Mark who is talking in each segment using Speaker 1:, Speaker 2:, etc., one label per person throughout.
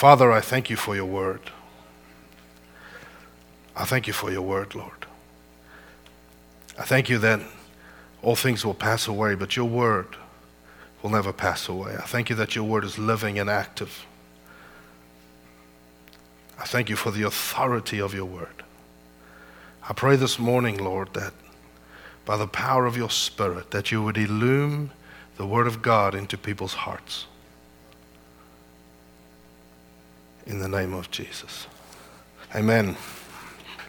Speaker 1: Father, I thank you for your word. I thank you for your word, Lord. I thank you that all things will pass away, but your word will never pass away. I thank you that your word is living and active. I thank you for the authority of your word. I pray this morning, Lord, that by the power of your spirit, that you would illumine the word of God into people's hearts. In the name of Jesus. Amen.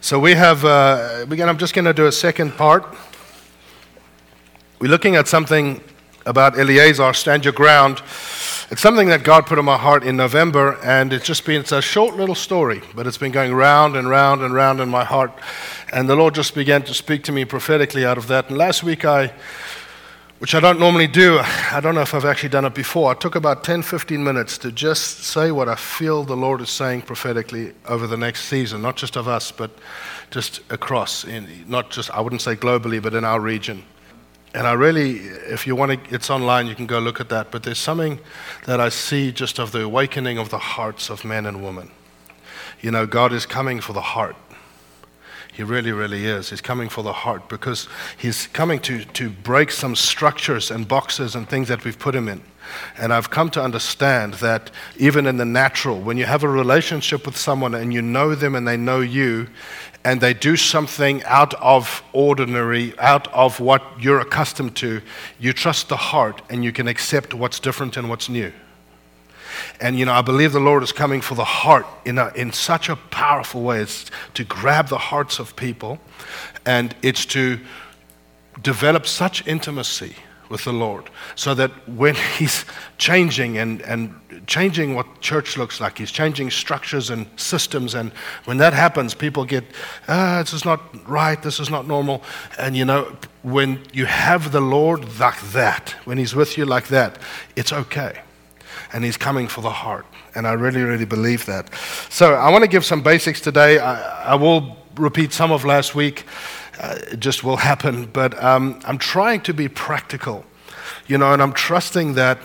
Speaker 1: So we have, uh, again, I'm just going to do a second part. We're looking at something about Eleazar, stand your ground. It's something that God put on my heart in November, and it's just been it's a short little story, but it's been going round and round and round in my heart. And the Lord just began to speak to me prophetically out of that. And last week, I, which I don't normally do, I don't know if I've actually done it before, I took about 10, 15 minutes to just say what I feel the Lord is saying prophetically over the next season, not just of us, but just across, in, not just, I wouldn't say globally, but in our region. And I really, if you want to, it's online, you can go look at that. But there's something that I see just of the awakening of the hearts of men and women. You know, God is coming for the heart. He really, really is. He's coming for the heart because He's coming to, to break some structures and boxes and things that we've put Him in. And I've come to understand that even in the natural, when you have a relationship with someone and you know them and they know you, and they do something out of ordinary, out of what you're accustomed to, you trust the heart and you can accept what's different and what's new. And, you know, I believe the Lord is coming for the heart in, a, in such a powerful way. It's to grab the hearts of people and it's to develop such intimacy with the Lord so that when He's changing and, and changing what church looks like, He's changing structures and systems. And when that happens, people get, ah, this is not right, this is not normal. And you know, when you have the Lord like that, when He's with you like that, it's okay. And He's coming for the heart. And I really, really believe that. So I want to give some basics today. I, I will repeat some of last week uh, it just will happen. But um, I'm trying to be practical, you know, and I'm trusting that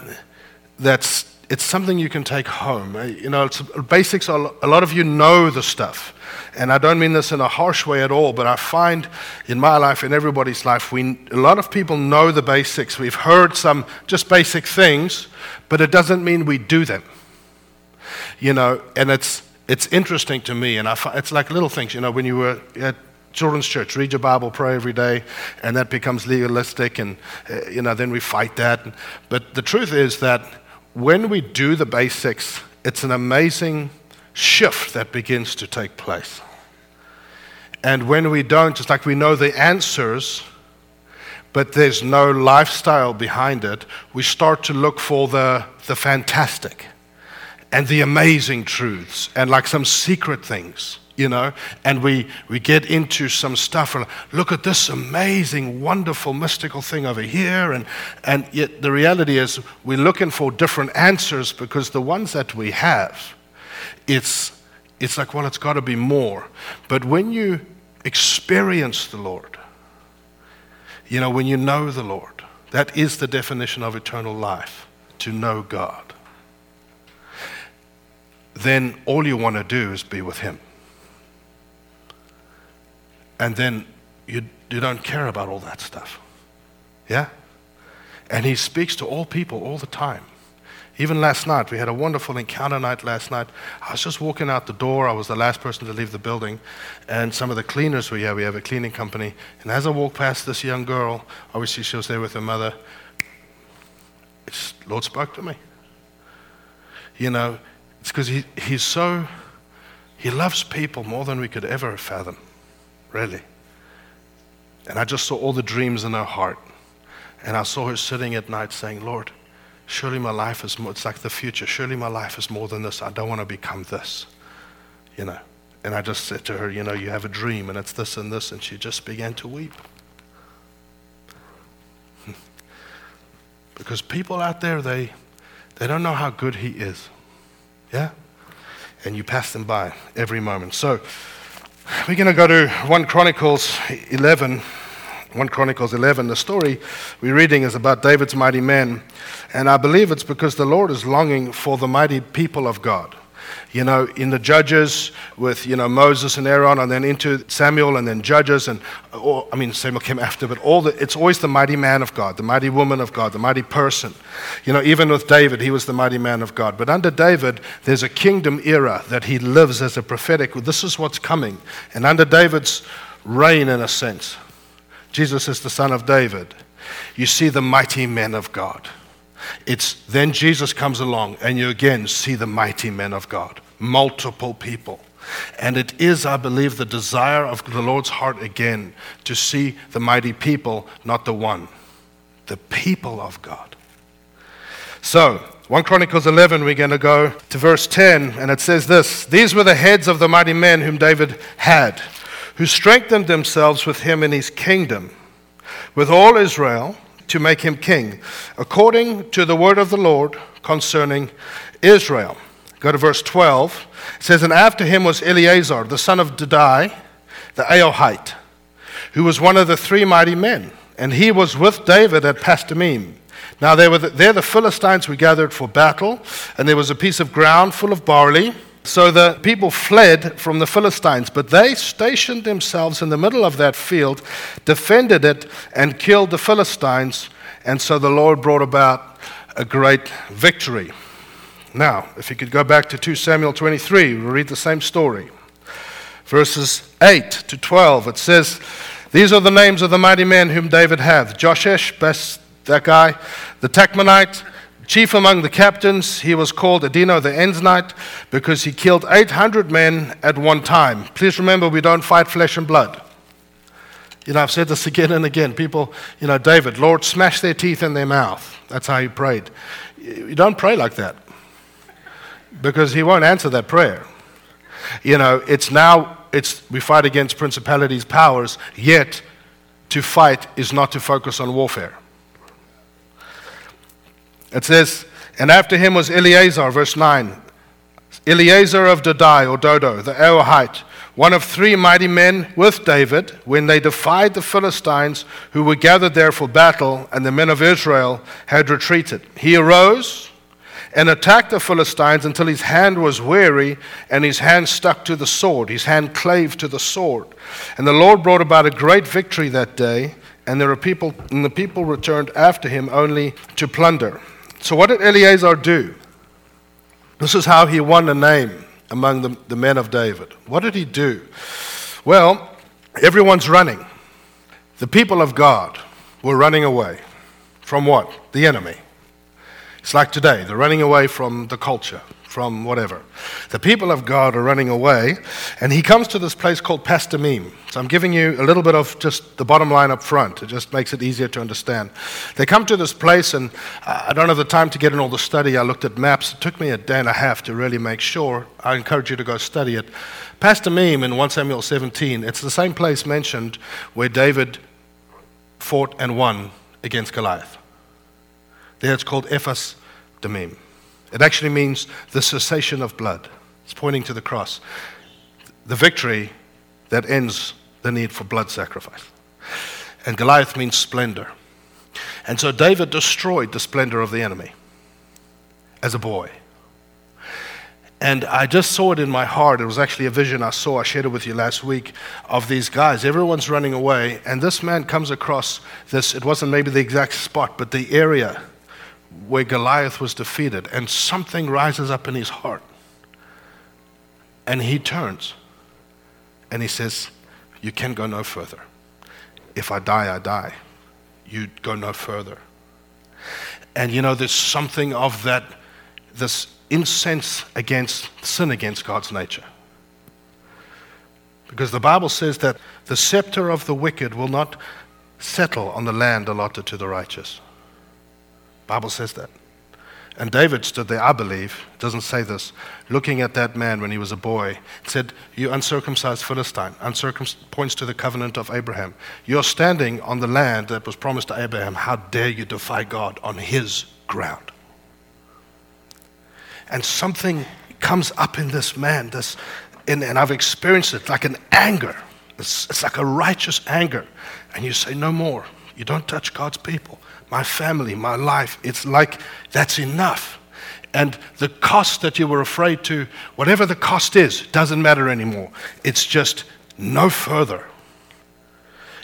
Speaker 1: that's it's something you can take home. Uh, you know, basics. Are, a lot of you know the stuff, and I don't mean this in a harsh way at all. But I find in my life, in everybody's life, we a lot of people know the basics. We've heard some just basic things, but it doesn't mean we do them. You know, and it's it's interesting to me, and I find, it's like little things. You know, when you were at children's church. Read your Bible, pray every day, and that becomes legalistic, and uh, you know then we fight that. But the truth is that when we do the basics, it's an amazing shift that begins to take place. And when we don't, it's like we know the answers, but there's no lifestyle behind it, we start to look for the, the fantastic and the amazing truths and like some secret things you know, and we, we get into some stuff look at this amazing, wonderful, mystical thing over here. And, and yet the reality is we're looking for different answers because the ones that we have, it's, it's like, well, it's got to be more. But when you experience the Lord, you know, when you know the Lord, that is the definition of eternal life to know God. Then all you want to do is be with Him and then you, you don't care about all that stuff. Yeah? And he speaks to all people all the time. Even last night, we had a wonderful encounter night last night. I was just walking out the door. I was the last person to leave the building. And some of the cleaners were here. We have a cleaning company. And as I walked past this young girl, obviously she was there with her mother, Lord spoke to me. You know, it's because he, he's so, he loves people more than we could ever fathom really. And I just saw all the dreams in her heart. And I saw her sitting at night saying, Lord, surely my life is more, it's like the future. Surely my life is more than this. I don't want to become this, you know. And I just said to her, you know, you have a dream and it's this and this. And she just began to weep. because people out there, they, they don't know how good he is. Yeah? And you pass them by every moment. So, we're going to go to 1 Chronicles 11. 1 Chronicles 11. The story we're reading is about David's mighty men. And I believe it's because the Lord is longing for the mighty people of God. You know, in the Judges with, you know, Moses and Aaron, and then into Samuel and then Judges, and, or, I mean, Samuel came after, but all the, it's always the mighty man of God, the mighty woman of God, the mighty person. You know, even with David, he was the mighty man of God. But under David, there's a kingdom era that he lives as a prophetic. This is what's coming. And under David's reign, in a sense, Jesus is the son of David. You see the mighty men of God. It's then Jesus comes along, and you again see the mighty men of God, multiple people. And it is, I believe, the desire of the Lord's heart again to see the mighty people, not the one, the people of God. So, 1 Chronicles 11, we're going to go to verse 10, and it says this These were the heads of the mighty men whom David had, who strengthened themselves with him in his kingdom, with all Israel to make him king, according to the word of the Lord concerning Israel. Go to verse 12. It says, And after him was Eleazar, the son of Dodai, the Ahohite, who was one of the three mighty men. And he was with David at Pasdammim. Now there, were the, there the Philistines were gathered for battle, and there was a piece of ground full of barley. So the people fled from the Philistines, but they stationed themselves in the middle of that field, defended it, and killed the Philistines. And so the Lord brought about a great victory. Now, if you could go back to 2 Samuel 23, we'll read the same story. Verses 8 to 12, it says, These are the names of the mighty men whom David hath Joshesh, best that guy, the Tachmonite, Chief among the captains, he was called Adino the Eznite because he killed 800 men at one time. Please remember, we don't fight flesh and blood. You know, I've said this again and again. People, you know, David, Lord, smash their teeth in their mouth. That's how he prayed. You don't pray like that because he won't answer that prayer. You know, it's now, it's, we fight against principalities, powers, yet to fight is not to focus on warfare. It says, and after him was Eleazar, verse 9. Eleazar of Dodai, or Dodo, the Ahohite, one of three mighty men with David, when they defied the Philistines who were gathered there for battle, and the men of Israel had retreated. He arose and attacked the Philistines until his hand was weary and his hand stuck to the sword. His hand clave to the sword. And the Lord brought about a great victory that day, and there were people, and the people returned after him only to plunder. So, what did Eleazar do? This is how he won a name among the, the men of David. What did he do? Well, everyone's running. The people of God were running away. From what? The enemy. It's like today, they're running away from the culture, from whatever. The people of God are running away, and he comes to this place called Pasdammim. So I'm giving you a little bit of just the bottom line up front. It just makes it easier to understand. They come to this place, and uh, I don't have the time to get in all the study. I looked at maps. It took me a day and a half to really make sure. I encourage you to go study it. Pasdammim in 1 Samuel 17, it's the same place mentioned where David fought and won against Goliath. There it's called Ephes Damim. It actually means the cessation of blood. It's pointing to the cross. The victory that ends the need for blood sacrifice. And Goliath means splendor. And so David destroyed the splendor of the enemy as a boy. And I just saw it in my heart. It was actually a vision I saw. I shared it with you last week of these guys. Everyone's running away. And this man comes across this. It wasn't maybe the exact spot, but the area where Goliath was defeated, and something rises up in his heart. And he turns and he says, You can go no further. If I die, I die. You go no further. And you know, there's something of that, this incense against sin against God's nature. Because the Bible says that the scepter of the wicked will not settle on the land allotted to the righteous. Bible says that. And David stood there, I believe, doesn't say this, looking at that man when he was a boy, said, You uncircumcised Philistine, uncircum- points to the covenant of Abraham. You're standing on the land that was promised to Abraham. How dare you defy God on his ground? And something comes up in this man, this, and, and I've experienced it like an anger. It's, it's like a righteous anger. And you say, No more. You don't touch God's people my family, my life. It's like that's enough. And the cost that you were afraid to, whatever the cost is, doesn't matter anymore. It's just no further.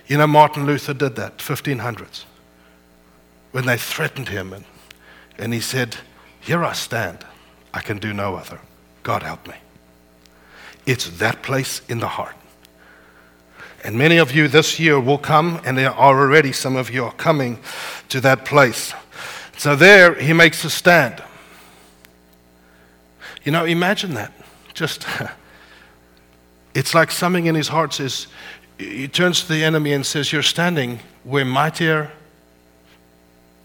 Speaker 1: You know, Martin Luther did that, 1500s, when they threatened him. And, and he said, Here I stand. I can do no other. God help me. It's that place in the heart. And many of you this year will come, and there are already some of you are coming to that place. So there, he makes a stand. You know, imagine that. Just, it's like something in his heart says, he turns to the enemy and says, You're standing where mightier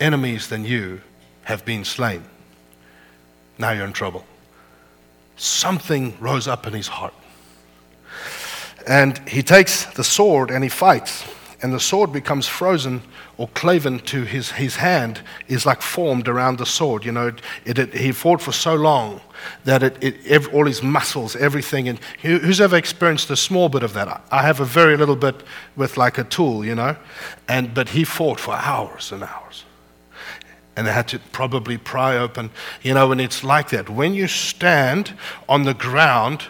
Speaker 1: enemies than you have been slain. Now you're in trouble. Something rose up in his heart. And he takes the sword and he fights. And the sword becomes frozen or claven to his, his hand, is like formed around the sword. You know, it, it, he fought for so long that it, it all his muscles, everything. And who's ever experienced a small bit of that? I have a very little bit with like a tool, you know. And, but he fought for hours and hours and they had to probably pry open. You know, and it's like that. When you stand on the ground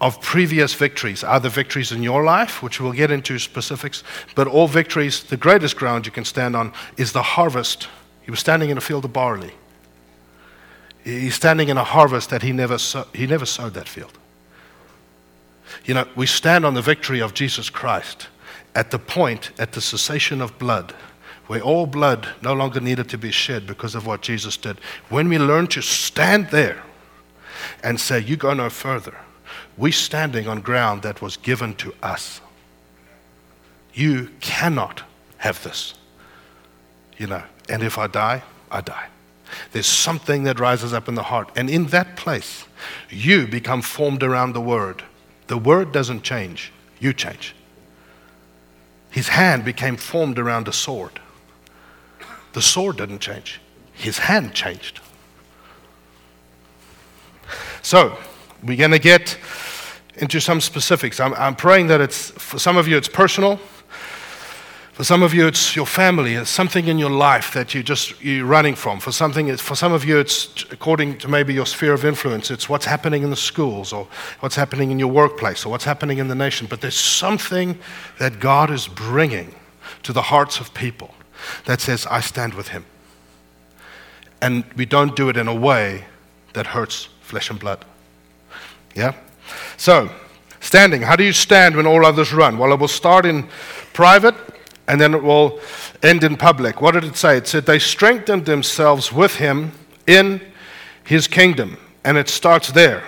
Speaker 1: of previous victories, either victories in your life, which we'll get into specifics, but all victories, the greatest ground you can stand on is the harvest. He was standing in a field of barley. He's standing in a harvest that he never, sow, he never sowed that field. You know, we stand on the victory of Jesus Christ at the point, at the cessation of blood where all blood no longer needed to be shed because of what Jesus did. When we learn to stand there and say, You go no further, we're standing on ground that was given to us. You cannot have this. You know, and if I die, I die. There's something that rises up in the heart. And in that place, you become formed around the word. The word doesn't change, you change. His hand became formed around a sword. The sword didn't change, his hand changed. So, we're going to get into some specifics. I'm, I'm, praying that it's, for some of you, it's personal. For some of you, it's your family. It's something in your life that you're just, you're running from. For, something, for some of you, it's according to maybe your sphere of influence. It's what's happening in the schools or what's happening in your workplace or what's happening in the nation. But there's something that God is bringing to the hearts of people that says, I stand with him. And we don't do it in a way that hurts flesh and blood. Yeah? So, standing. How do you stand when all others run? Well, it will start in private and then it will end in public. What did it say? It said they strengthened themselves with him in his kingdom. And it starts there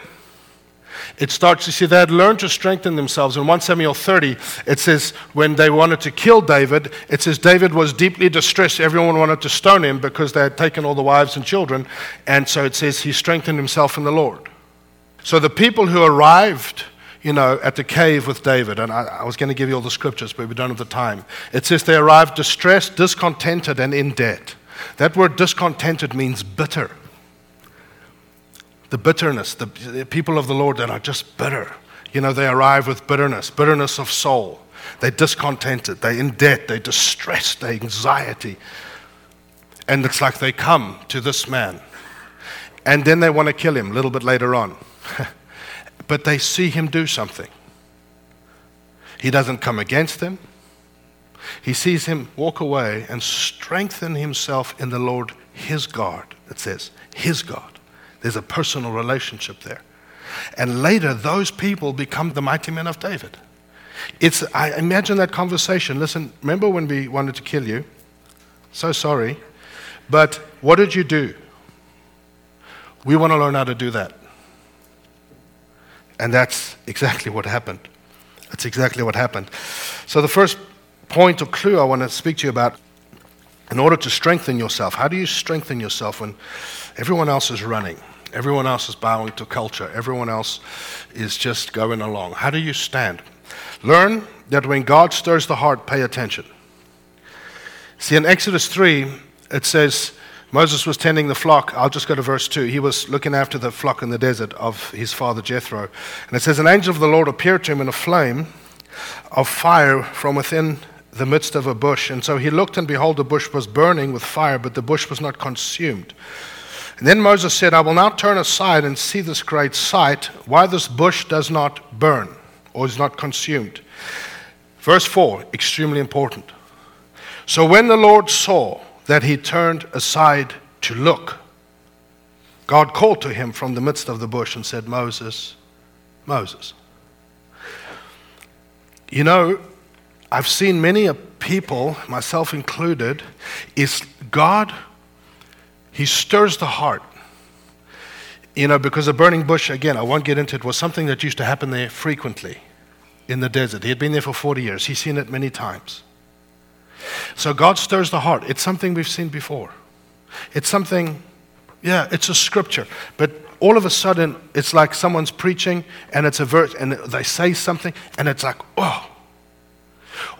Speaker 1: it starts, you see, they had learned to strengthen themselves. In 1 Samuel 30, it says, when they wanted to kill David, it says David was deeply distressed. Everyone wanted to stone him because they had taken all the wives and children. And so it says he strengthened himself in the Lord. So the people who arrived, you know, at the cave with David, and I, I was going to give you all the scriptures, but we don't have the time. It says they arrived distressed, discontented, and in debt. That word discontented means bitter the bitterness, the, the people of the Lord that are just bitter. You know, they arrive with bitterness, bitterness of soul. They're discontented, they're in debt, they're distressed, they're anxiety. And it's like they come to this man. And then they want to kill him a little bit later on. but they see him do something. He doesn't come against them. He sees him walk away and strengthen himself in the Lord, his God, it says, his God. There's a personal relationship there. And later, those people become the mighty men of David. It's, I imagine that conversation. Listen, remember when we wanted to kill you? So sorry. But what did you do? We want to learn how to do that. And that's exactly what happened. That's exactly what happened. So, the first point or clue I want to speak to you about in order to strengthen yourself, how do you strengthen yourself when everyone else is running? Everyone else is bowing to culture. Everyone else is just going along. How do you stand? Learn that when God stirs the heart, pay attention. See, in Exodus 3, it says Moses was tending the flock. I'll just go to verse 2. He was looking after the flock in the desert of his father Jethro. And it says, An angel of the Lord appeared to him in a flame of fire from within the midst of a bush. And so he looked, and behold, the bush was burning with fire, but the bush was not consumed. And then Moses said, I will now turn aside and see this great sight, why this bush does not burn or is not consumed. Verse 4, extremely important. So when the Lord saw that he turned aside to look, God called to him from the midst of the bush and said, Moses, Moses. You know, I've seen many a people, myself included, is God he stirs the heart. You know, because a burning bush, again, I won't get into it, was something that used to happen there frequently in the desert. He had been there for 40 years, he's seen it many times. So God stirs the heart. It's something we've seen before. It's something, yeah, it's a scripture. But all of a sudden, it's like someone's preaching and it's a verse and they say something and it's like, oh.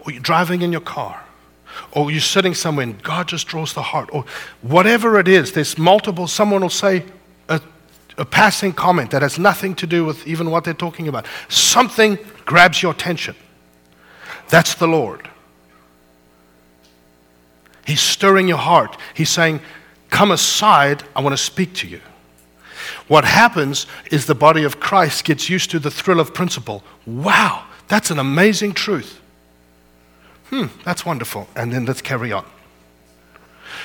Speaker 1: Or you're driving in your car or you're sitting somewhere and God just draws the heart, or whatever it is, there's multiple, someone will say a, a passing comment that has nothing to do with even what they're talking about. Something grabs your attention. That's the Lord. He's stirring your heart. He's saying, Come aside, I want to speak to you. What happens is the body of Christ gets used to the thrill of principle. Wow, that's an amazing truth. Hmm, that's wonderful. And then let's carry on.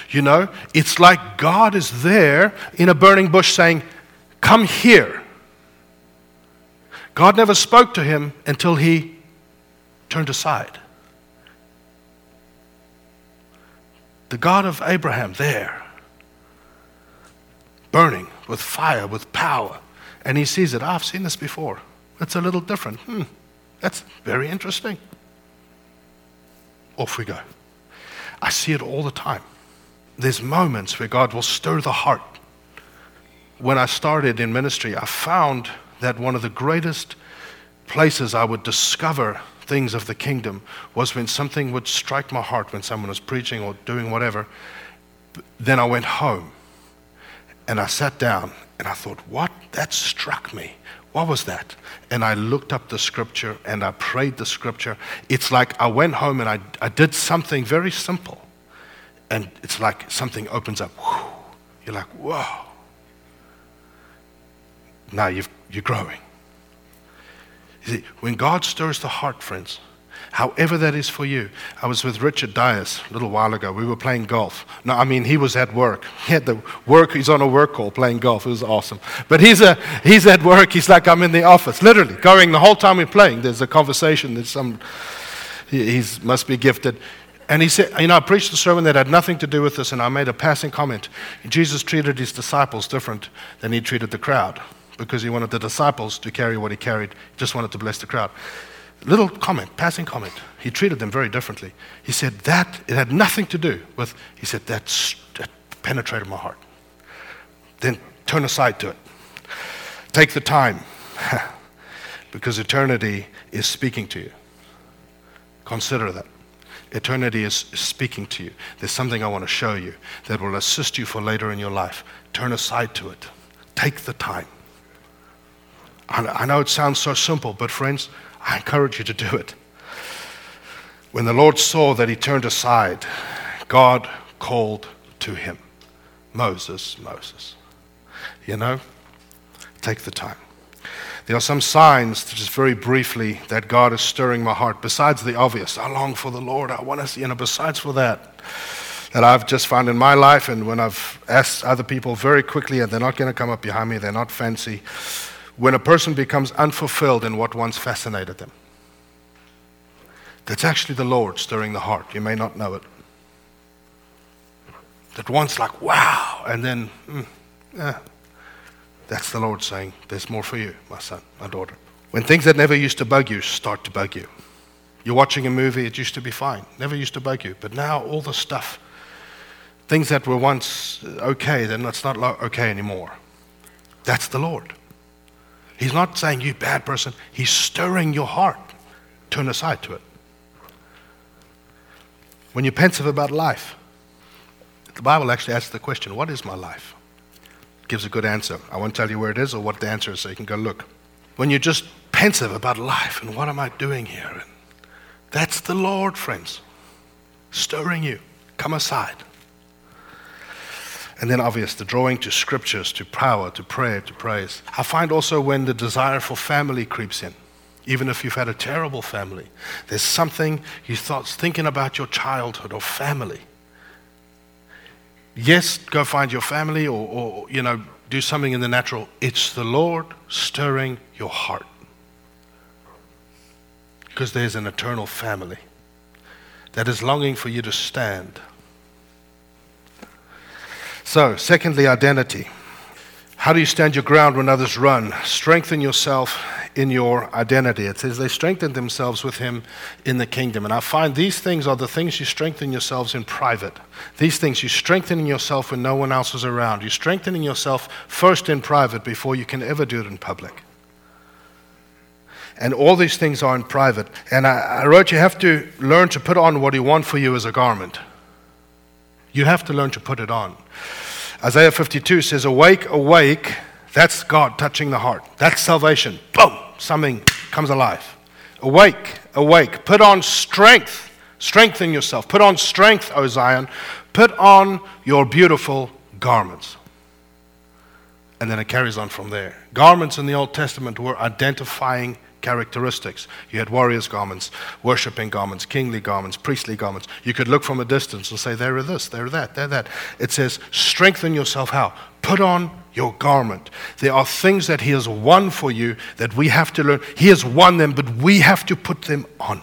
Speaker 1: You know, it's like God is there in a burning bush saying, Come here. God never spoke to him until he turned aside. The God of Abraham there, burning with fire, with power. And he sees it. I've seen this before. It's a little different. Hmm, that's very interesting off we go. I see it all the time. There's moments where God will stir the heart. When I started in ministry, I found that one of the greatest places I would discover things of the kingdom was when something would strike my heart when someone was preaching or doing whatever. Then I went home and I sat down and I thought, what? That struck me. What was that? And I looked up the scripture and I prayed the scripture. It's like I went home and I, I did something very simple. And it's like something opens up. You're like, whoa. Now you've, you're growing. You see, when God stirs the heart, friends, however that is for you. I was with Richard Dias a little while ago. We were playing golf. No, I mean, he was at work. He had the work, he's on a work call playing golf. It was awesome. But he's, a, he's at work. He's like, I'm in the office, literally, going the whole time we're playing. There's a conversation. There's some, he must be gifted. And he said, You know, I preached a sermon that had nothing to do with this, and I made a passing comment. Jesus treated his disciples different than he treated the crowd because he wanted the disciples to carry what he carried, just wanted to bless the crowd little comment, passing comment. He treated them very differently. He said that it had nothing to do with, he said, that, that penetrated my heart. Then turn aside to it. Take the time because eternity is speaking to you. Consider that. Eternity is speaking to you. There's something I want to show you that will assist you for later in your life. Turn aside to it. Take the time. I know it sounds so simple, but friends, I encourage you to do it. When the Lord saw that he turned aside, God called to him Moses, Moses. You know, take the time. There are some signs, just very briefly, that God is stirring my heart, besides the obvious. I long for the Lord. I want to, see, you know, besides for that, that I've just found in my life, and when I've asked other people very quickly, and they're not going to come up behind me, they're not fancy when a person becomes unfulfilled in what once fascinated them. That's actually the Lord stirring the heart. You may not know it. That once, like, wow, and then, mm, eh, that's the Lord saying, There's more for you, my son, my daughter. When things that never used to bug you start to bug you. You're watching a movie, it used to be fine, never used to bug you. But now all the stuff, things that were once okay, then it's not okay anymore. That's the Lord. He's not saying, you bad person. He's stirring your heart. Turn aside to it. When you're pensive about life, the Bible actually asks the question, What is my life? It gives a good answer. I won't tell you where it is or what the answer is, so you can go look. When you're just pensive about life and what am I doing here? And that's the Lord, friends, stirring you. Come aside. And then, obvious, the drawing to scriptures, to power, to prayer, to praise. I find also when the desire for family creeps in, even if you've had a terrible family, there's something you start thinking about your childhood or family. Yes, go find your family or, or you know, do something in the natural. It's the Lord stirring your heart. Because there's an eternal family that is longing for you to stand so, secondly, identity. How do you stand your ground when others run? Strengthen yourself in your identity. It says they strengthened themselves with him in the kingdom. And I find these things are the things you strengthen yourselves in private. These things you strengthen in yourself when no one else is around. You strengthen in yourself first in private before you can ever do it in public. And all these things are in private. And I, I wrote you have to learn to put on what he wants for you as a garment. You have to learn to put it on. Isaiah 52 says, Awake, awake. That's God touching the heart. That's salvation. Boom! Something comes alive. Awake, awake. Put on strength. Strengthen yourself. Put on strength, O Zion. Put on your beautiful garments. And then it carries on from there. Garments in the Old Testament were identifying characteristics. You had warriors' garments, worshipping garments, kingly garments, priestly garments. You could look from a distance and say, There are this, there are that, there are that. It says, Strengthen yourself how? Put on your garment. There are things that He has won for you that we have to learn. He has won them, but we have to put them on.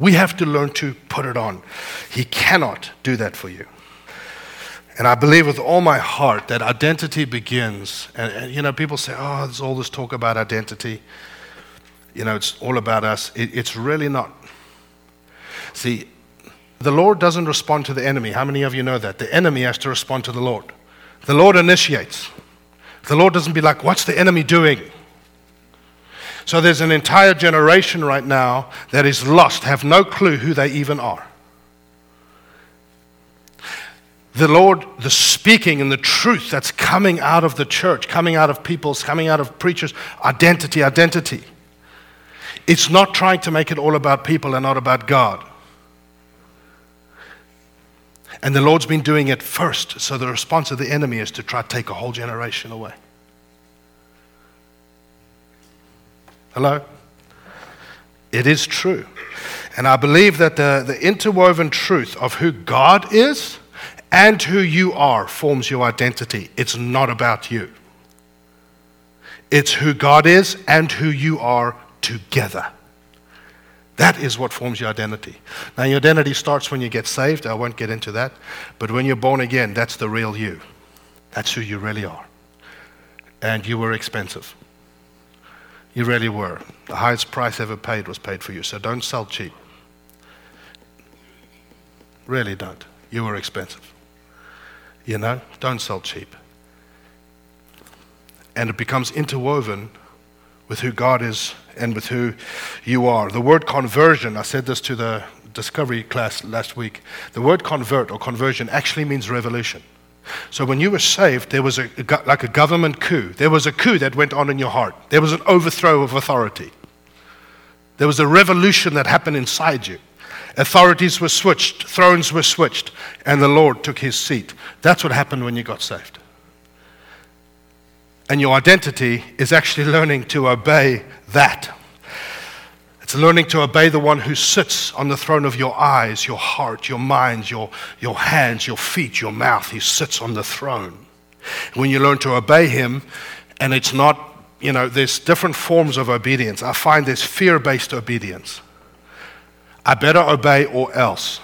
Speaker 1: We have to learn to put it on. He cannot do that for you. And I believe with all my heart that identity begins. And, and, you know, people say, oh, there's all this talk about identity. You know, it's all about us. It, it's really not. See, the Lord doesn't respond to the enemy. How many of you know that? The enemy has to respond to the Lord. The Lord initiates. The Lord doesn't be like, what's the enemy doing? So there's an entire generation right now that is lost, have no clue who they even are the Lord, the speaking and the truth that's coming out of the church, coming out of people's, coming out of preachers, identity, identity. It's not trying to make it all about people and not about God. And the Lord's been doing it first, so the response of the enemy is to try to take a whole generation away. Hello? It is true. And I believe that the, the interwoven truth of who God is and who you are forms your identity. It's not about you, it's who God is and who you are together. That is what forms your identity. Now, your identity starts when you get saved. I won't get into that. But when you're born again, that's the real you. That's who you really are. And you were expensive. You really were. The highest price ever paid was paid for you. So don't sell cheap. Really don't. You were expensive. You know, don't sell cheap. And it becomes interwoven with who God is and with who you are. The word conversion, I said this to the discovery class last week. The word convert or conversion actually means revolution. So when you were saved, there was a, like a government coup. There was a coup that went on in your heart. There was an overthrow of authority. There was a revolution that happened inside you. Authorities were switched, thrones were switched, and the Lord took his seat. That's what happened when you got saved. And your identity is actually learning to obey that. It's learning to obey the one who sits on the throne of your eyes, your heart, your mind, your, your hands, your feet, your mouth. He sits on the throne. When you learn to obey him, and it's not, you know, there's different forms of obedience. I find there's fear based obedience. I better obey or else.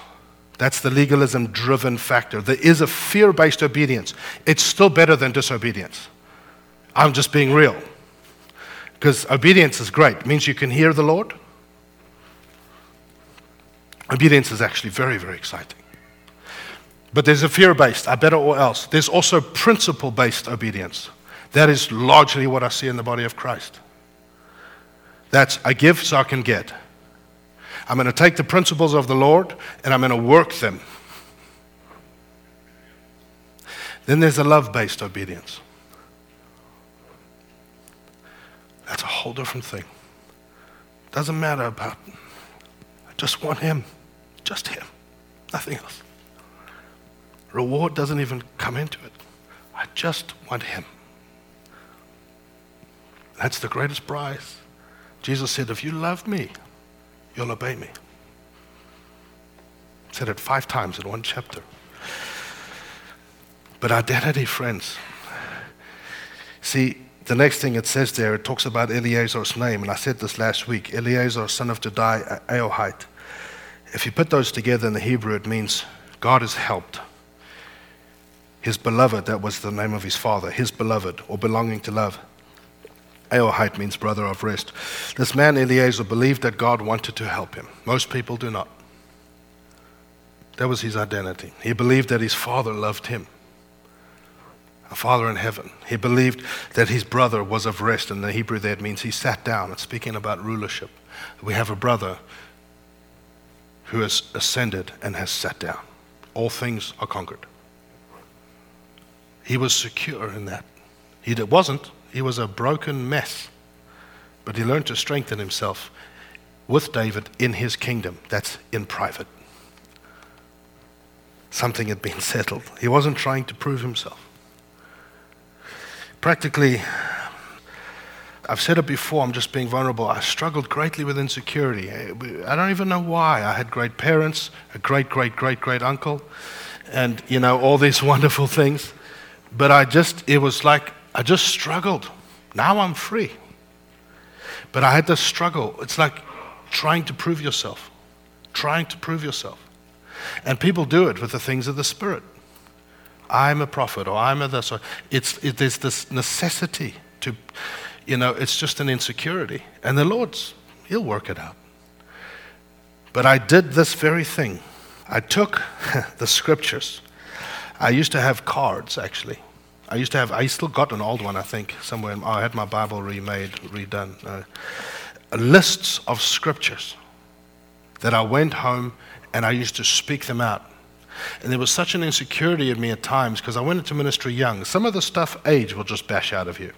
Speaker 1: That's the legalism driven factor. There is a fear based obedience. It's still better than disobedience. I'm just being real. Because obedience is great, it means you can hear the Lord. Obedience is actually very, very exciting. But there's a fear based, I better or else. There's also principle based obedience. That is largely what I see in the body of Christ. That's I give so I can get. I'm going to take the principles of the Lord and I'm going to work them. Then there's a love based obedience. That's a whole different thing. Doesn't matter about, I just want Him, just Him, nothing else. Reward doesn't even come into it. I just want Him. That's the greatest prize. Jesus said, If you love me, you'll obey me. Said it five times in one chapter. But identity, friends. See, the next thing it says there, it talks about Eleazar's name, and I said this last week Eleazar, son of Dodai, Ahohite. If you put those together in the Hebrew, it means God has helped. His beloved, that was the name of his father, his beloved, or belonging to love. Ahohite means brother of rest. This man, Eleazar, believed that God wanted to help him. Most people do not. That was his identity. He believed that his father loved him, a father in heaven. He believed that his brother was of rest. In the Hebrew, that means he sat down. It's speaking about rulership. We have a brother who has ascended and has sat down. All things are conquered. He was secure in that. He wasn't. He was a broken mess. But he learned to strengthen himself with David in his kingdom. That's in private. Something had been settled. He wasn't trying to prove himself. Practically, I've said it before, I'm just being vulnerable. I struggled greatly with insecurity. I don't even know why. I had great parents, a great, great, great, great uncle, and, you know, all these wonderful things. But I just, it was like I just struggled. Now I'm free. But I had to struggle. It's like trying to prove yourself, trying to prove yourself. And people do it with the things of the Spirit. I'm a prophet or I'm a this. Or it's, it, there's this necessity to, you know, it's just an insecurity. And the Lord's, He'll work it out. But I did this very thing. I took the scriptures. I used to have cards, actually. I used to have, I still got an old one, I think, somewhere. In, oh, I had my Bible remade, redone. Uh, lists of scriptures that I went home and I used to speak them out. And there was such an insecurity in me at times because I went into ministry young. Some of the stuff age will just bash out of you.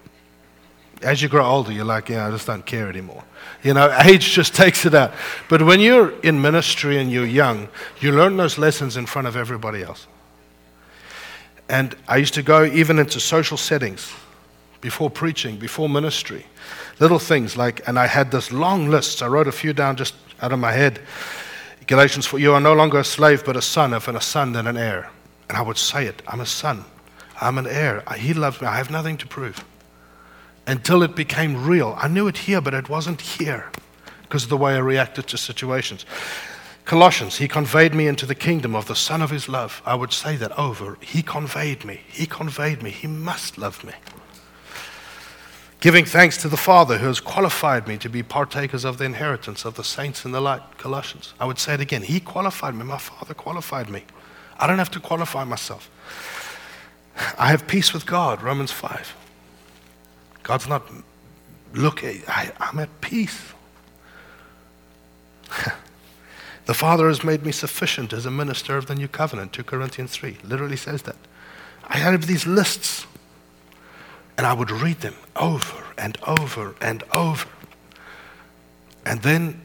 Speaker 1: As you grow older, you're like, yeah, I just don't care anymore. You know, age just takes it out. But when you're in ministry and you're young, you learn those lessons in front of everybody else. And I used to go even into social settings before preaching, before ministry. Little things like, and I had this long list. I wrote a few down just out of my head. Galatians 4, you are no longer a slave, but a son. If and a son, then an heir. And I would say it I'm a son. I'm an heir. He loves me. I have nothing to prove. Until it became real. I knew it here, but it wasn't here because of the way I reacted to situations. Colossians, he conveyed me into the kingdom of the Son of his love. I would say that over. He conveyed me. He conveyed me. He must love me. Giving thanks to the Father who has qualified me to be partakers of the inheritance of the saints in the light. Colossians. I would say it again. He qualified me. My Father qualified me. I don't have to qualify myself. I have peace with God. Romans 5. God's not, look, I, I'm at peace. The Father has made me sufficient as a minister of the new covenant, 2 Corinthians 3. Literally says that. I had these lists, and I would read them over and over and over. And then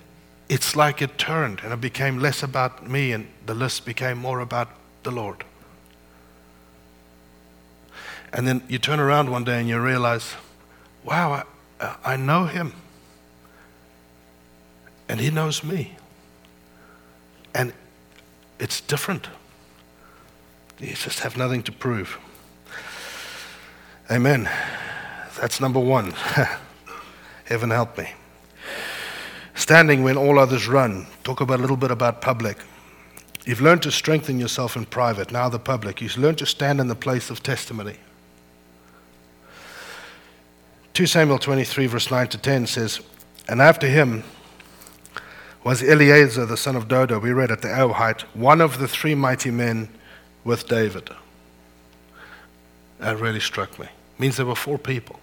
Speaker 1: it's like it turned, and it became less about me, and the list became more about the Lord. And then you turn around one day and you realize, wow, I, I know him. And he knows me. And it's different. You just have nothing to prove. Amen. That's number one. Heaven help me. Standing when all others run. Talk about a little bit about public. You've learned to strengthen yourself in private, now the public. You've learned to stand in the place of testimony. 2 Samuel 23, verse 9 to 10 says, And after him, was Eleazar the son of Dodo, we read at the Ahohite, one of the three mighty men with David. That really struck me. It means there were four people.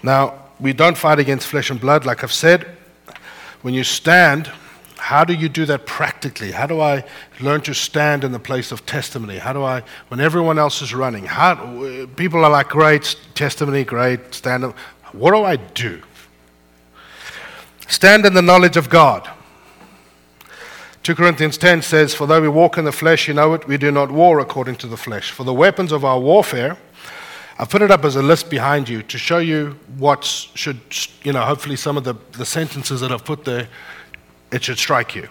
Speaker 1: Now, we don't fight against flesh and blood, like I've said. When you stand, how do you do that practically? How do I learn to stand in the place of testimony? How do I, when everyone else is running, how, people are like, great, testimony, great, stand up. What do I do? Stand in the knowledge of God. 2 Corinthians 10 says, For though we walk in the flesh, you know it, we do not war according to the flesh. For the weapons of our warfare, I've put it up as a list behind you to show you what should, you know, hopefully some of the, the sentences that I've put there, it should strike you.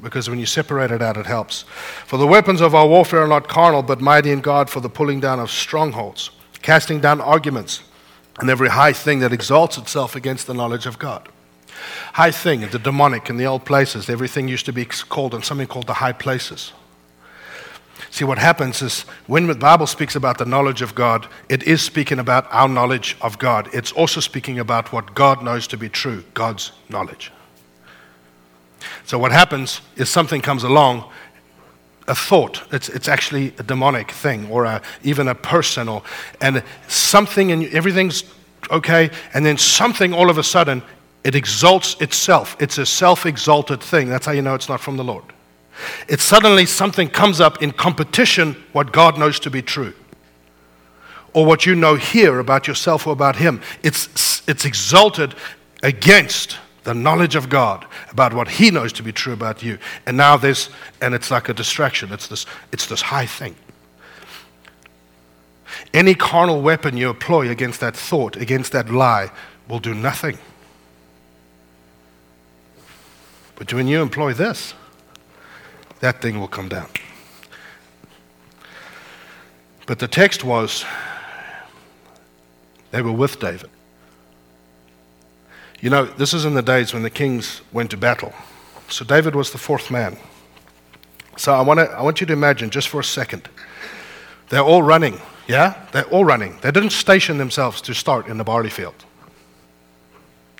Speaker 1: Because when you separate it out, it helps. For the weapons of our warfare are not carnal, but mighty in God for the pulling down of strongholds, casting down arguments, and every high thing that exalts itself against the knowledge of God high thing, the demonic in the old places. Everything used to be called on something called the high places. See, what happens is when the Bible speaks about the knowledge of God, it is speaking about our knowledge of God. It's also speaking about what God knows to be true, God's knowledge. So, what happens is something comes along, a thought, it's, it's actually a demonic thing, or a, even a person, or, and something, and everything's okay, and then something all of a sudden it exalts itself. It's a self exalted thing. That's how you know it's not from the Lord. It's suddenly something comes up in competition what God knows to be true. Or what you know here about yourself or about Him. It's, it's exalted against the knowledge of God about what He knows to be true about you. And now there's, and it's like a distraction. It's this, it's this high thing. Any carnal weapon you employ against that thought, against that lie, will do nothing. But when you employ this, that thing will come down. But the text was they were with David. You know, this is in the days when the kings went to battle. So David was the fourth man. So I, wanna, I want you to imagine just for a second. They're all running, yeah? They're all running. They didn't station themselves to start in the barley field.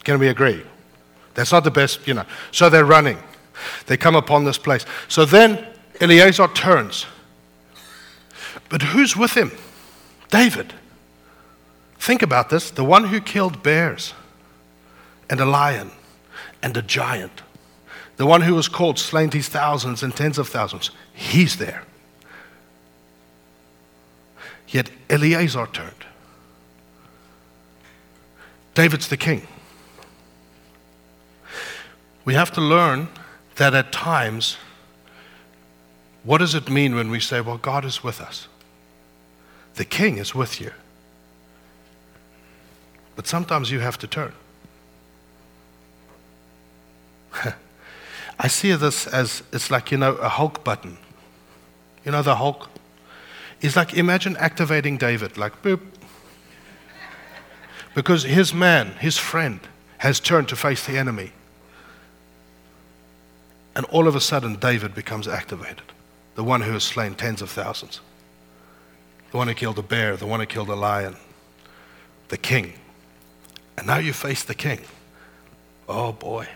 Speaker 1: Can we agree? That's not the best, you know. So they're running. They come upon this place. So then Eleazar turns. But who's with him? David. Think about this the one who killed bears and a lion and a giant, the one who was called slain these thousands and tens of thousands, he's there. Yet Eleazar turned. David's the king. We have to learn that at times, what does it mean when we say, well, God is with us? The king is with you. But sometimes you have to turn. I see this as it's like, you know, a Hulk button. You know, the Hulk? It's like imagine activating David, like boop. Because his man, his friend, has turned to face the enemy. And all of a sudden, David becomes activated. The one who has slain tens of thousands. The one who killed a bear, the one who killed a lion. The king. And now you face the king. Oh boy.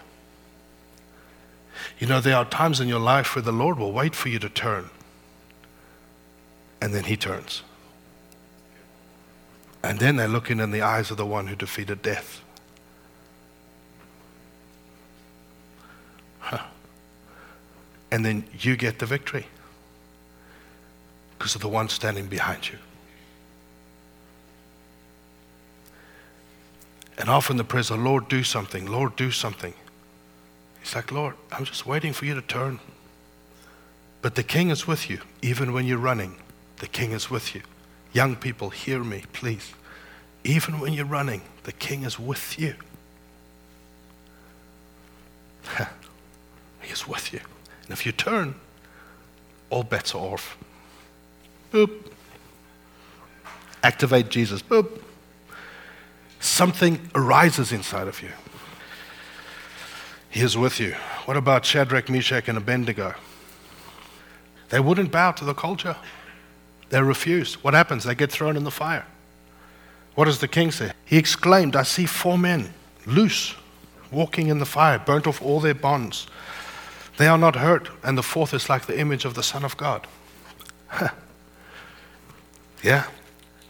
Speaker 1: You know, there are times in your life where the Lord will wait for you to turn. And then he turns. And then they're looking in the eyes of the one who defeated death. And then you get the victory because of the one standing behind you. And often the prayer is, oh, Lord, do something. Lord, do something. He's like, Lord, I'm just waiting for you to turn. But the king is with you, even when you're running. The king is with you. Young people, hear me, please. Even when you're running, the king is with you. he is with you. And if you turn, all bets are off. Boop. Activate Jesus. Boop. Something arises inside of you. He is with you. What about Shadrach, Meshach, and Abednego? They wouldn't bow to the culture. They refused. What happens? They get thrown in the fire. What does the king say? He exclaimed, I see four men loose, walking in the fire, burnt off all their bonds. They are not hurt. And the fourth is like the image of the Son of God. yeah.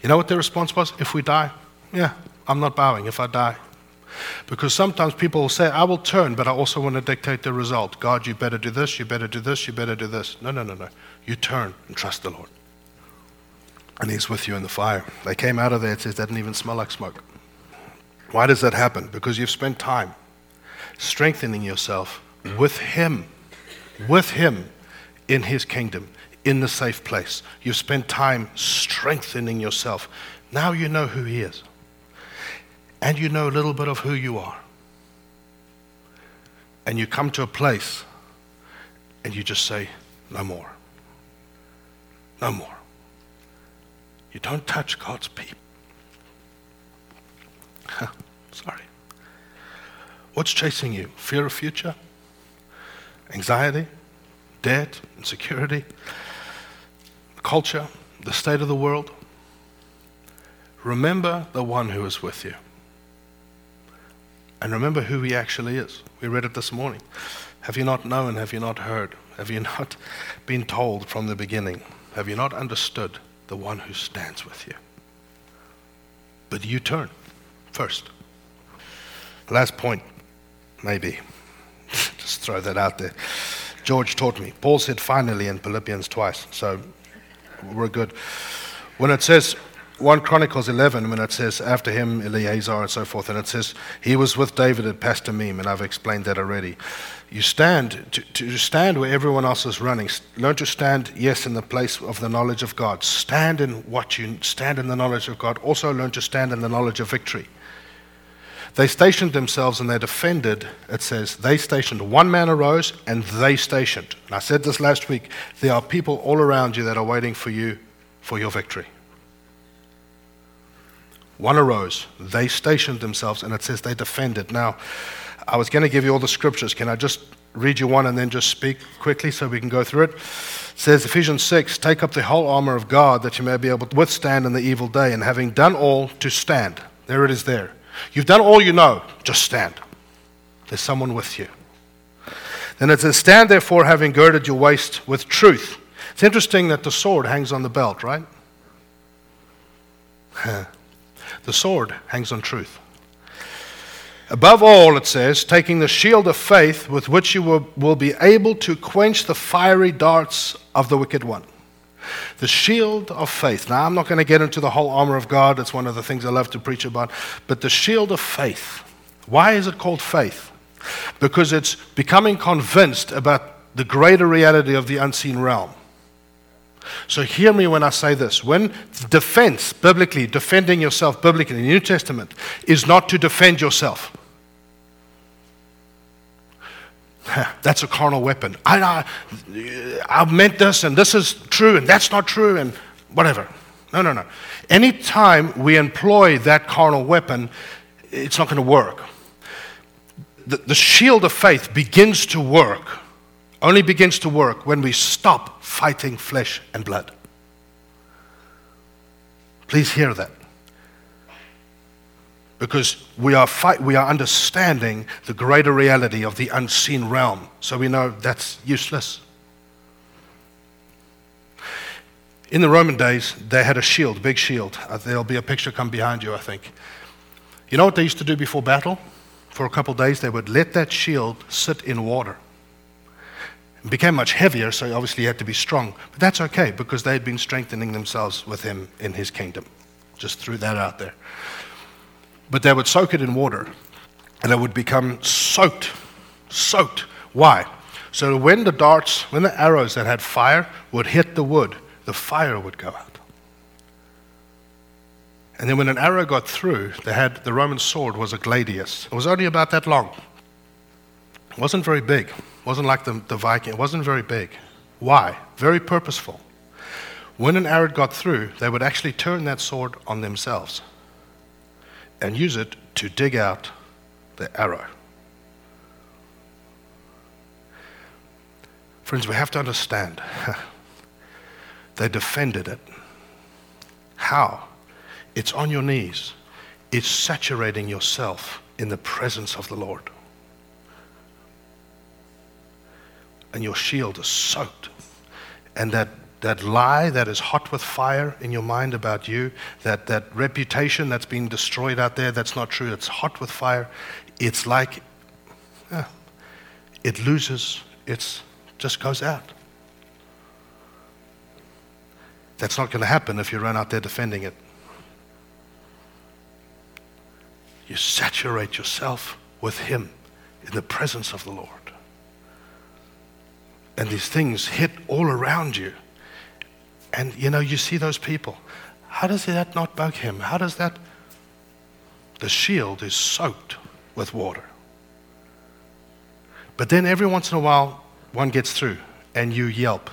Speaker 1: You know what their response was? If we die, yeah, I'm not bowing if I die. Because sometimes people will say, I will turn, but I also want to dictate the result. God, you better do this, you better do this, you better do this. No, no, no, no. You turn and trust the Lord. And He's with you in the fire. They came out of there, it says, that didn't even smell like smoke. Why does that happen? Because you've spent time strengthening yourself with Him with Him in His kingdom, in the safe place. You've spent time strengthening yourself. Now you know who He is. And you know a little bit of who you are. And you come to a place and you just say, No more. No more. You don't touch God's people. Sorry. What's chasing you? Fear of future? Anxiety? Debt? Insecurity? Culture? The state of the world? Remember the one who is with you. And remember who he actually is. We read it this morning. Have you not known? Have you not heard? Have you not been told from the beginning? Have you not understood the one who stands with you? But you turn first. Last point, maybe. Just throw that out there. George taught me. Paul said finally in Philippians twice, so we're good. When it says 1 Chronicles 11, when it says after him Eleazar and so forth, and it says he was with David at Pasdammim, and I've explained that already. You stand to, to stand where everyone else is running. Learn to stand, yes, in the place of the knowledge of God. Stand in what you stand in the knowledge of God. Also learn to stand in the knowledge of victory. They stationed themselves and they defended, it says, they stationed. One man arose and they stationed. And I said this last week there are people all around you that are waiting for you for your victory. One arose, they stationed themselves, and it says they defended. Now, I was going to give you all the scriptures. Can I just read you one and then just speak quickly so we can go through it? It says Ephesians 6 Take up the whole armor of God that you may be able to withstand in the evil day, and having done all, to stand. There it is there. You've done all you know, just stand. There's someone with you. Then it says, Stand therefore, having girded your waist with truth. It's interesting that the sword hangs on the belt, right? the sword hangs on truth. Above all, it says, taking the shield of faith with which you will, will be able to quench the fiery darts of the wicked one. The shield of faith. Now, I'm not going to get into the whole armor of God. That's one of the things I love to preach about. But the shield of faith. Why is it called faith? Because it's becoming convinced about the greater reality of the unseen realm. So, hear me when I say this. When defense, biblically, defending yourself biblically in the New Testament, is not to defend yourself. That's a carnal weapon. I, I, I meant this, and this is true, and that's not true, and whatever. No, no, no. Anytime we employ that carnal weapon, it's not going to work. The, the shield of faith begins to work, only begins to work when we stop fighting flesh and blood. Please hear that because we are, we are understanding the greater reality of the unseen realm. So we know that's useless. In the Roman days, they had a shield, big shield. Uh, there'll be a picture come behind you, I think. You know what they used to do before battle? For a couple days, they would let that shield sit in water. It became much heavier, so obviously he had to be strong. But that's okay because they had been strengthening themselves with him in his kingdom. Just threw that out there. But they would soak it in water and it would become soaked. Soaked. Why? So when the darts, when the arrows that had fire would hit the wood, the fire would go out. And then when an arrow got through, they had the Roman sword was a gladius. It was only about that long. It wasn't very big. It wasn't like the, the Viking. It wasn't very big. Why? Very purposeful. When an arrow got through, they would actually turn that sword on themselves and use it to dig out the arrow. Friends, we have to understand. they defended it. How? It's on your knees. It's saturating yourself in the presence of the Lord. And your shield is soaked. And that that lie that is hot with fire in your mind about you, that, that reputation that's being destroyed out there that's not true, it's hot with fire, it's like yeah, it loses, it just goes out. That's not going to happen if you run out there defending it. You saturate yourself with Him in the presence of the Lord. and these things hit all around you. And you know, you see those people. How does that not bug him? How does that? The shield is soaked with water. But then every once in a while, one gets through and you yelp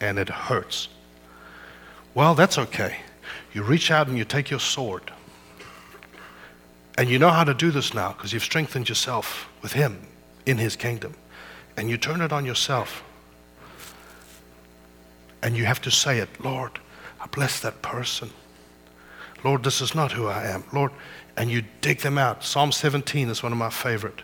Speaker 1: and it hurts. Well, that's okay. You reach out and you take your sword. And you know how to do this now because you've strengthened yourself with Him in His kingdom. And you turn it on yourself. And you have to say it Lord, I bless that person. Lord, this is not who I am. Lord, and you dig them out. Psalm 17 is one of my favorite.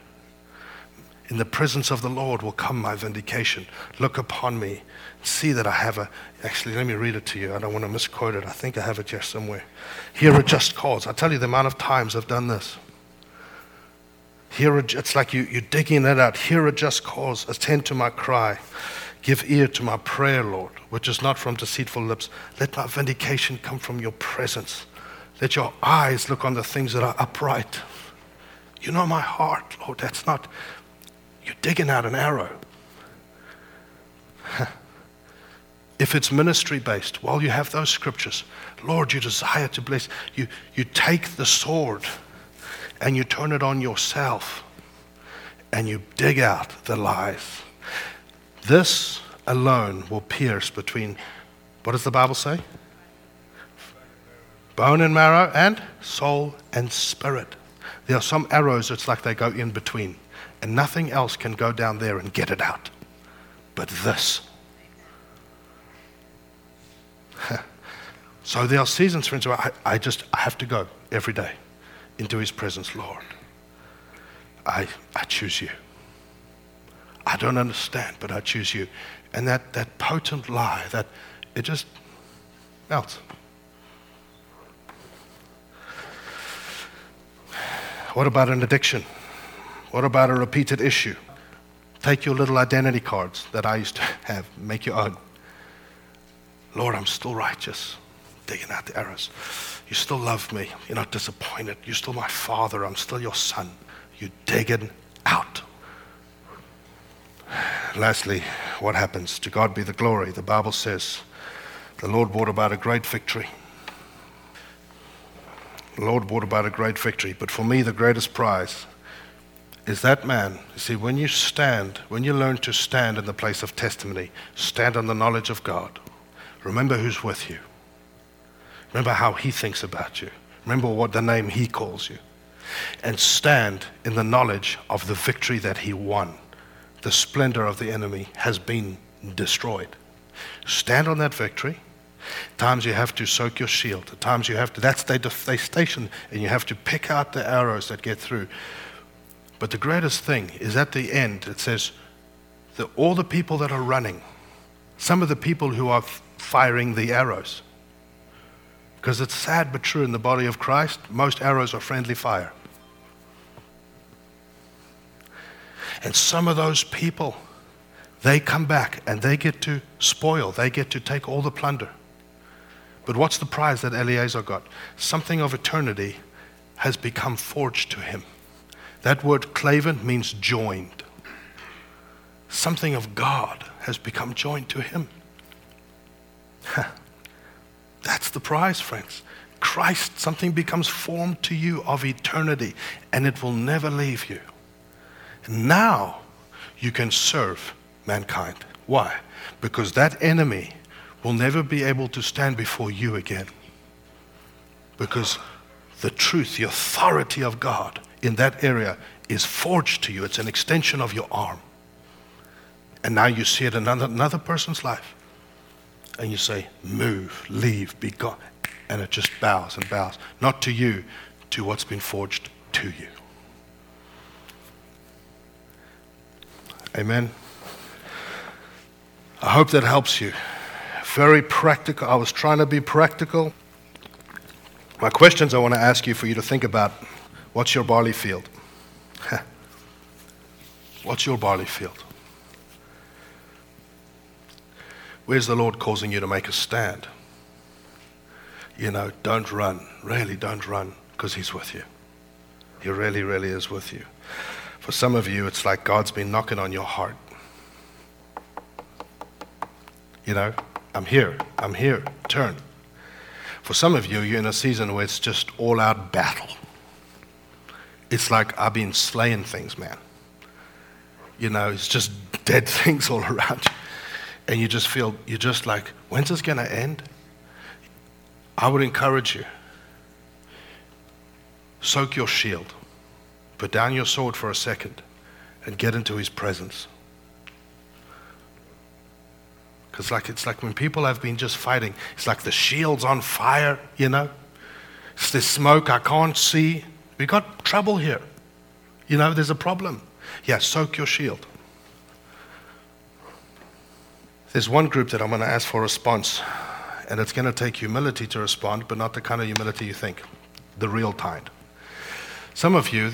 Speaker 1: In the presence of the Lord will come my vindication. Look upon me. See that I have a. Actually, let me read it to you. I don't want to misquote it. I think I have it here somewhere. Hear a just cause. I tell you the amount of times I've done this. Here, it's like you, you're digging it out. Hear a just cause. Attend to my cry. Give ear to my prayer, Lord, which is not from deceitful lips. Let my vindication come from your presence. Let your eyes look on the things that are upright. You know my heart, Lord. That's not, you're digging out an arrow. if it's ministry based, while you have those scriptures, Lord, you desire to bless, you, you take the sword and you turn it on yourself and you dig out the lies. This alone will pierce between, what does the Bible say? Bone and marrow and soul and spirit. There are some arrows, it's like they go in between, and nothing else can go down there and get it out but this. so there are seasons, friends, where I, I just I have to go every day into his presence, Lord. I, I choose you. I don't understand, but I choose you. And that, that potent lie, that it just melts. What about an addiction? What about a repeated issue? Take your little identity cards that I used to have, make your own. Lord, I'm still righteous, digging out the arrows. You still love me. You're not disappointed. You're still my father. I'm still your son. You're digging out. Lastly, what happens? To God be the glory. The Bible says the Lord brought about a great victory. The Lord brought about a great victory. But for me, the greatest prize is that man. You see, when you stand, when you learn to stand in the place of testimony, stand on the knowledge of God, remember who's with you. Remember how he thinks about you. Remember what the name he calls you. And stand in the knowledge of the victory that he won. The splendor of the enemy has been destroyed. Stand on that victory. Times you have to soak your shield. At times you have to, that's they, they station, and you have to pick out the arrows that get through. But the greatest thing is at the end, it says that all the people that are running, some of the people who are firing the arrows, because it's sad but true in the body of Christ, most arrows are friendly fire. And some of those people, they come back and they get to spoil, they get to take all the plunder. But what's the prize that Eleazar got? Something of eternity has become forged to him. That word claven means joined. Something of God has become joined to him. That's the prize, friends. Christ, something becomes formed to you of eternity, and it will never leave you. Now you can serve mankind. Why? Because that enemy will never be able to stand before you again. Because the truth, the authority of God in that area is forged to you. It's an extension of your arm. And now you see it in another person's life and you say, Move, leave, be gone. And it just bows and bows. Not to you, to what's been forged to you. Amen. I hope that helps you. Very practical. I was trying to be practical. My questions I want to ask you for you to think about what's your barley field? what's your barley field? Where's the Lord causing you to make a stand? You know, don't run. Really, don't run because He's with you. He really, really is with you. For some of you, it's like God's been knocking on your heart. You know, I'm here, I'm here, turn. For some of you, you're in a season where it's just all out battle. It's like I've been slaying things, man. You know, it's just dead things all around you. And you just feel, you're just like, when's this going to end? I would encourage you soak your shield, put down your sword for a second, and get into his presence. Because like it's like when people have been just fighting, it's like the shield's on fire, you know. It's this smoke I can't see. We got trouble here. You know, there's a problem. Yeah, soak your shield. There's one group that I'm going to ask for a response, and it's going to take humility to respond, but not the kind of humility you think, the real kind. Some of you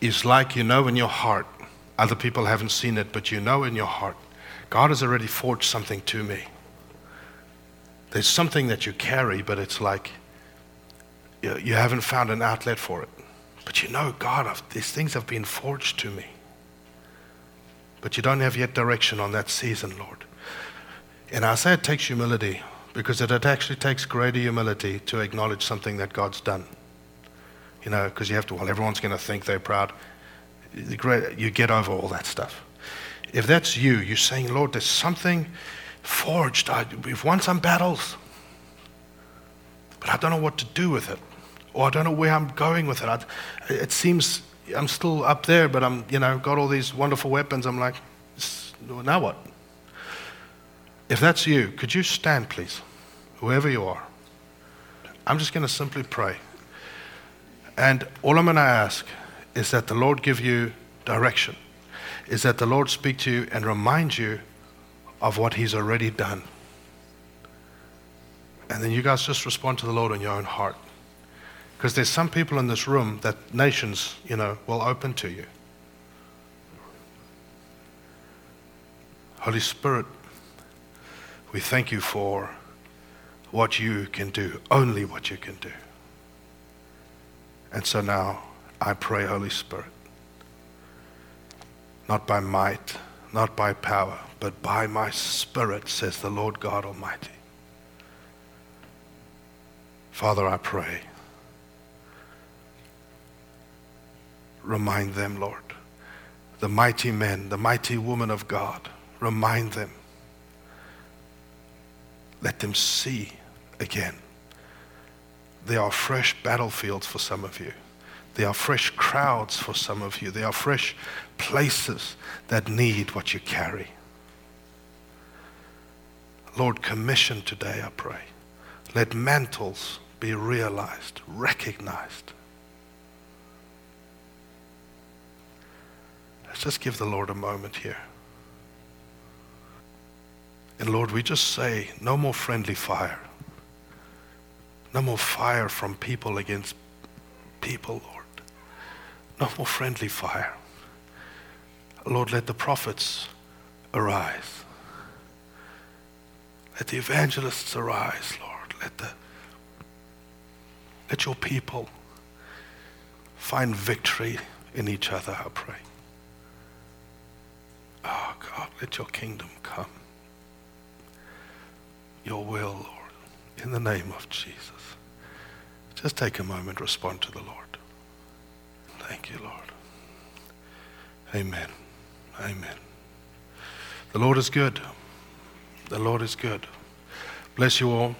Speaker 1: is like you know in your heart, other people haven't seen it, but you know in your heart God has already forged something to me. There's something that you carry, but it's like you, you haven't found an outlet for it. But you know, God, I've, these things have been forged to me. But you don't have yet direction on that season, Lord. And I say it takes humility because it, it actually takes greater humility to acknowledge something that God's done. You know, because you have to, well, everyone's going to think they're proud. You get over all that stuff. If that's you, you're saying, Lord, there's something forged. I, we've won some battles, but I don't know what to do with it, or I don't know where I'm going with it. I, it seems I'm still up there, but I'm, you know, got all these wonderful weapons. I'm like, now what? If that's you, could you stand, please? Whoever you are. I'm just going to simply pray. And all I'm going to ask is that the Lord give you direction is that the Lord speak to you and remind you of what He's already done. And then you guys just respond to the Lord in your own heart. Because there's some people in this room that nations, you know, will open to you. Holy Spirit, we thank you for what you can do, only what you can do. And so now I pray, Holy Spirit, not by might, not by power, but by my spirit, says the Lord God Almighty. Father, I pray. Remind them, Lord, the mighty men, the mighty woman of God, remind them. Let them see again. There are fresh battlefields for some of you. There are fresh crowds for some of you. There are fresh places that need what you carry. Lord, commission today, I pray. Let mantles be realized, recognized. Let's just give the Lord a moment here. And Lord, we just say, no more friendly fire. No more fire from people against people, Lord. No more friendly fire. Lord, let the prophets arise. Let the evangelists arise, Lord. Let the let your people find victory in each other, I pray. Oh God, let your kingdom come. Your will, Lord, in the name of Jesus. Just take a moment, respond to the Lord. Thank you, Lord. Amen. Amen. The Lord is good. The Lord is good. Bless you all.